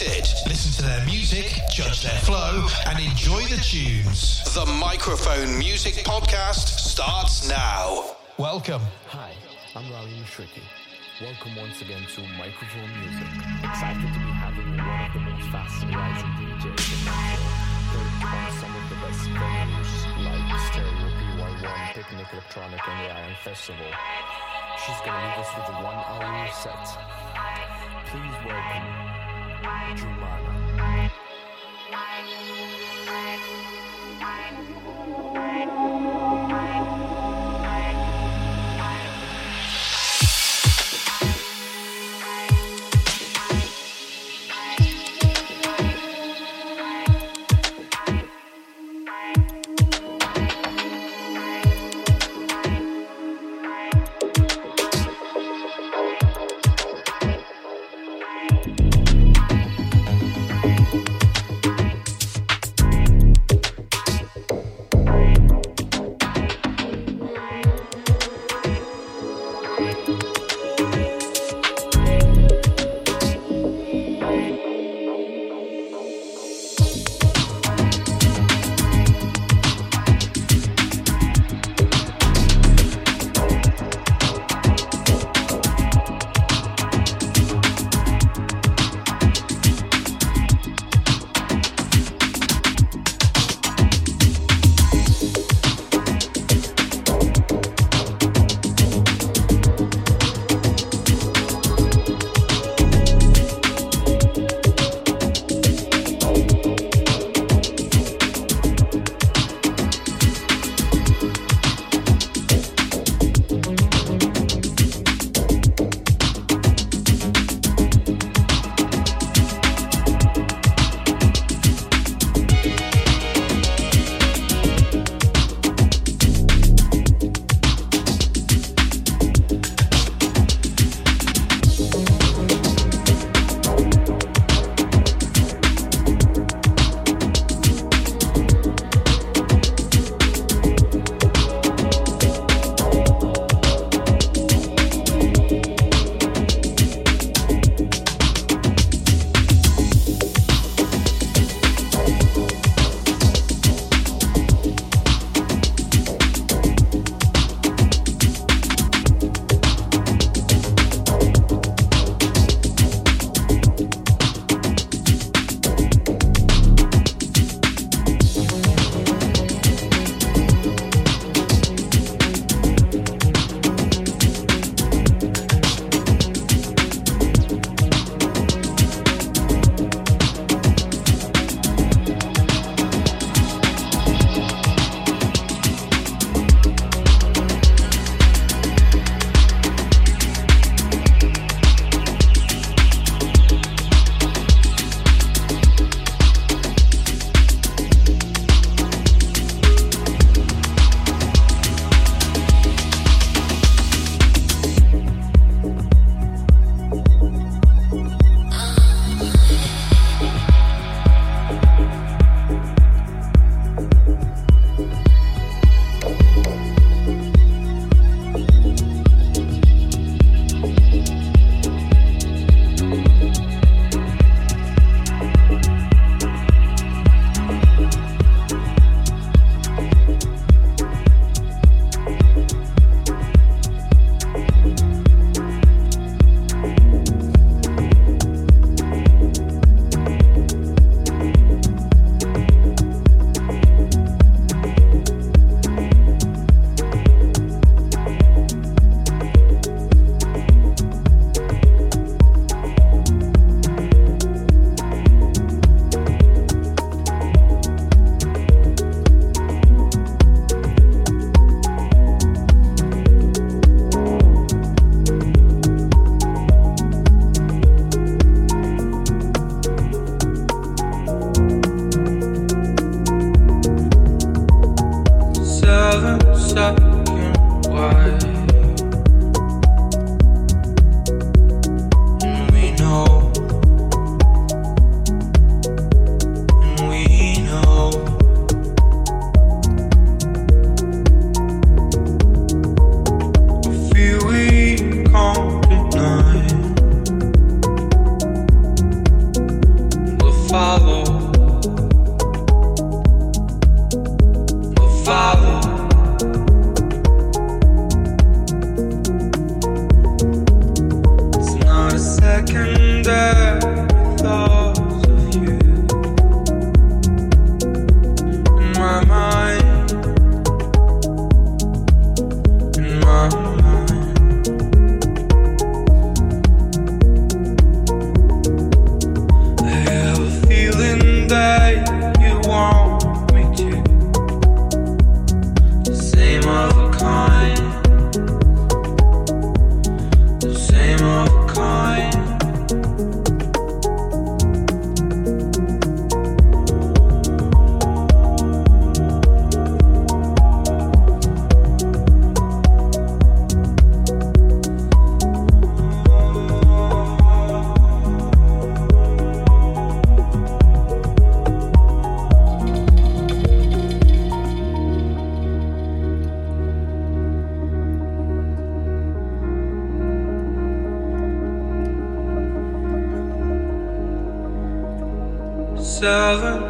Listen to their music, judge their flow, and enjoy the tunes. The Microphone Music Podcast starts now. Welcome. Hi, I'm Ravi Mushriki. Welcome once again to Microphone Music. Excited to be having one of the most fast rising DJs in Nashville. Some of the best venues like Stereo PY1, Picnic Electronic, and the Iron Festival. She's gonna leave us with a one hour set. Please welcome Joumana.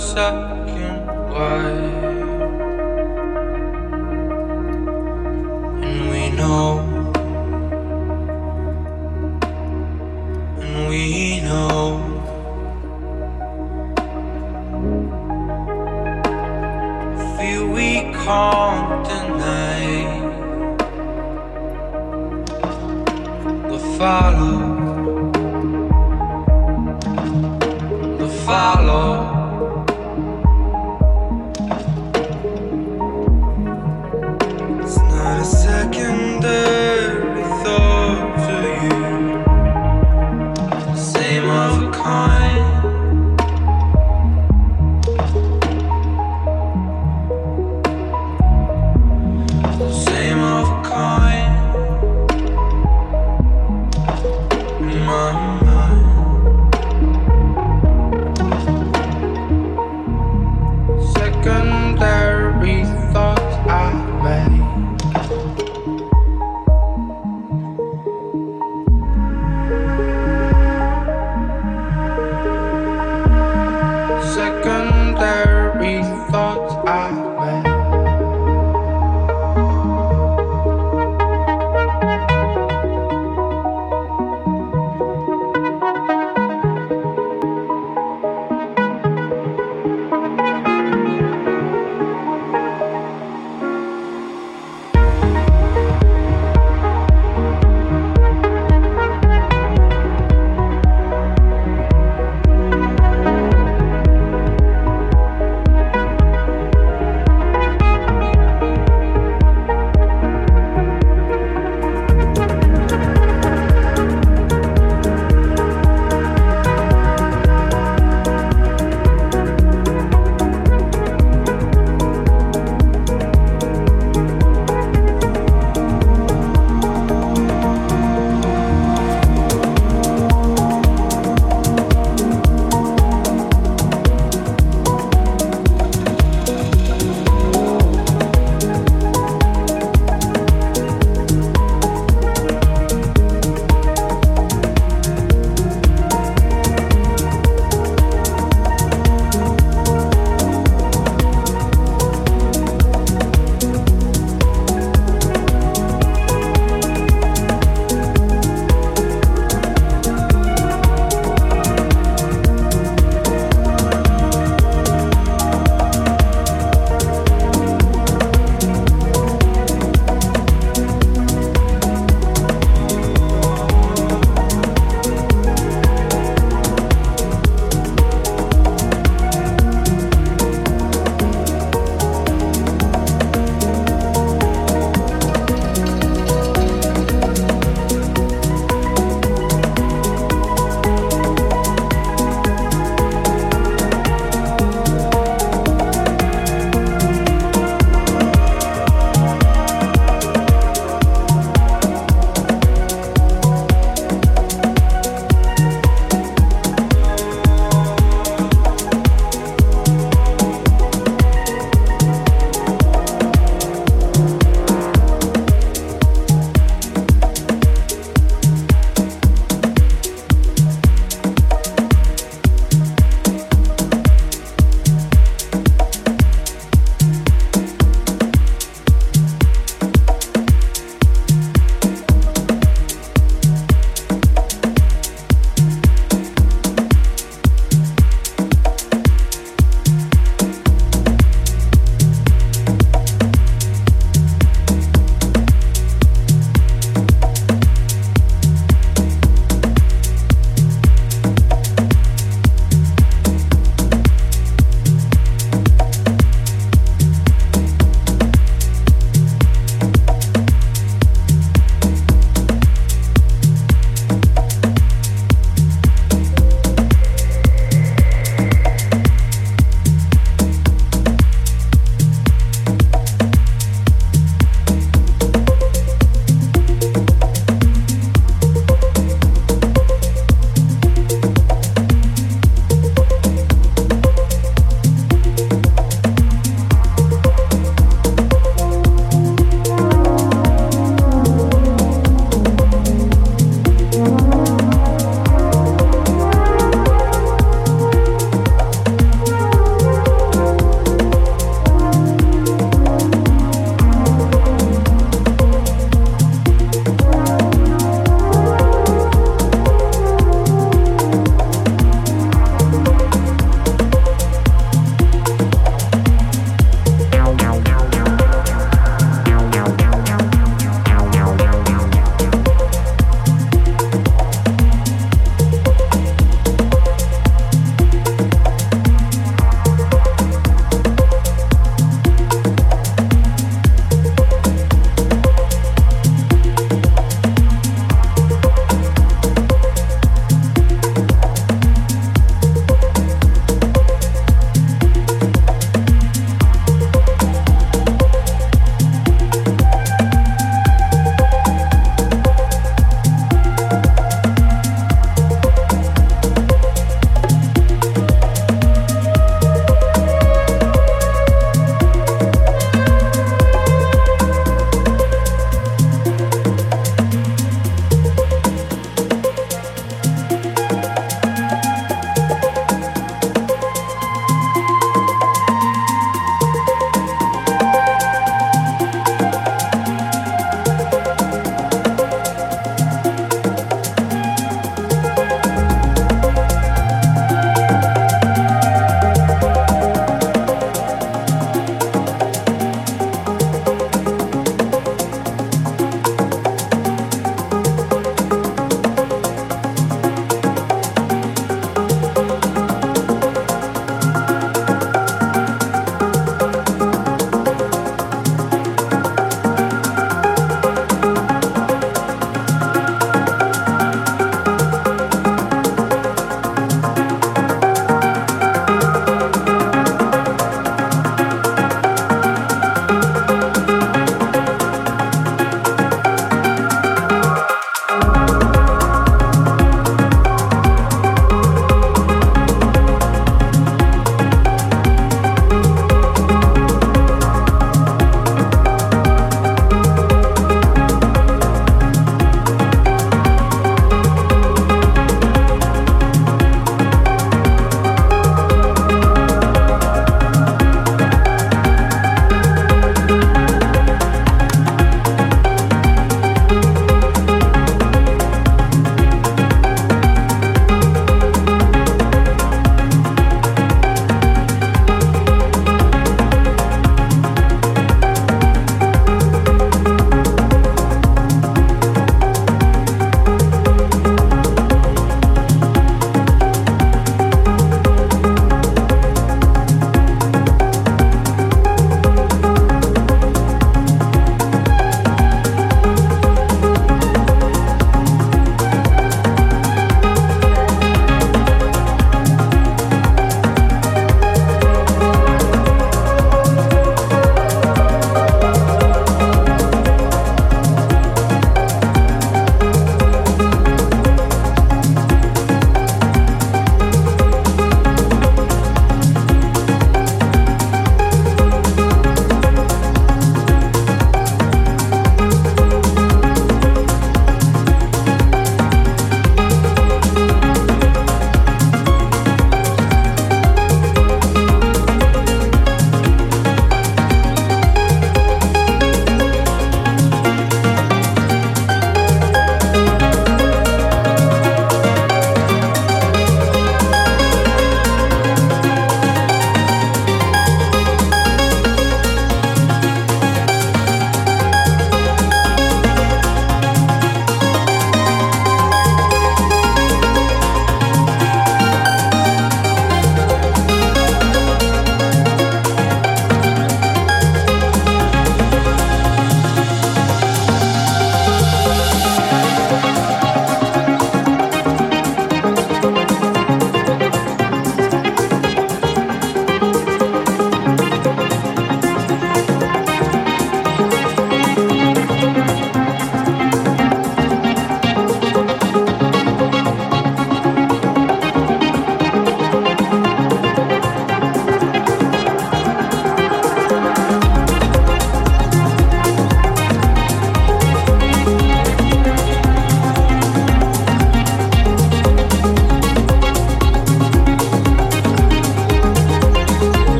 Seven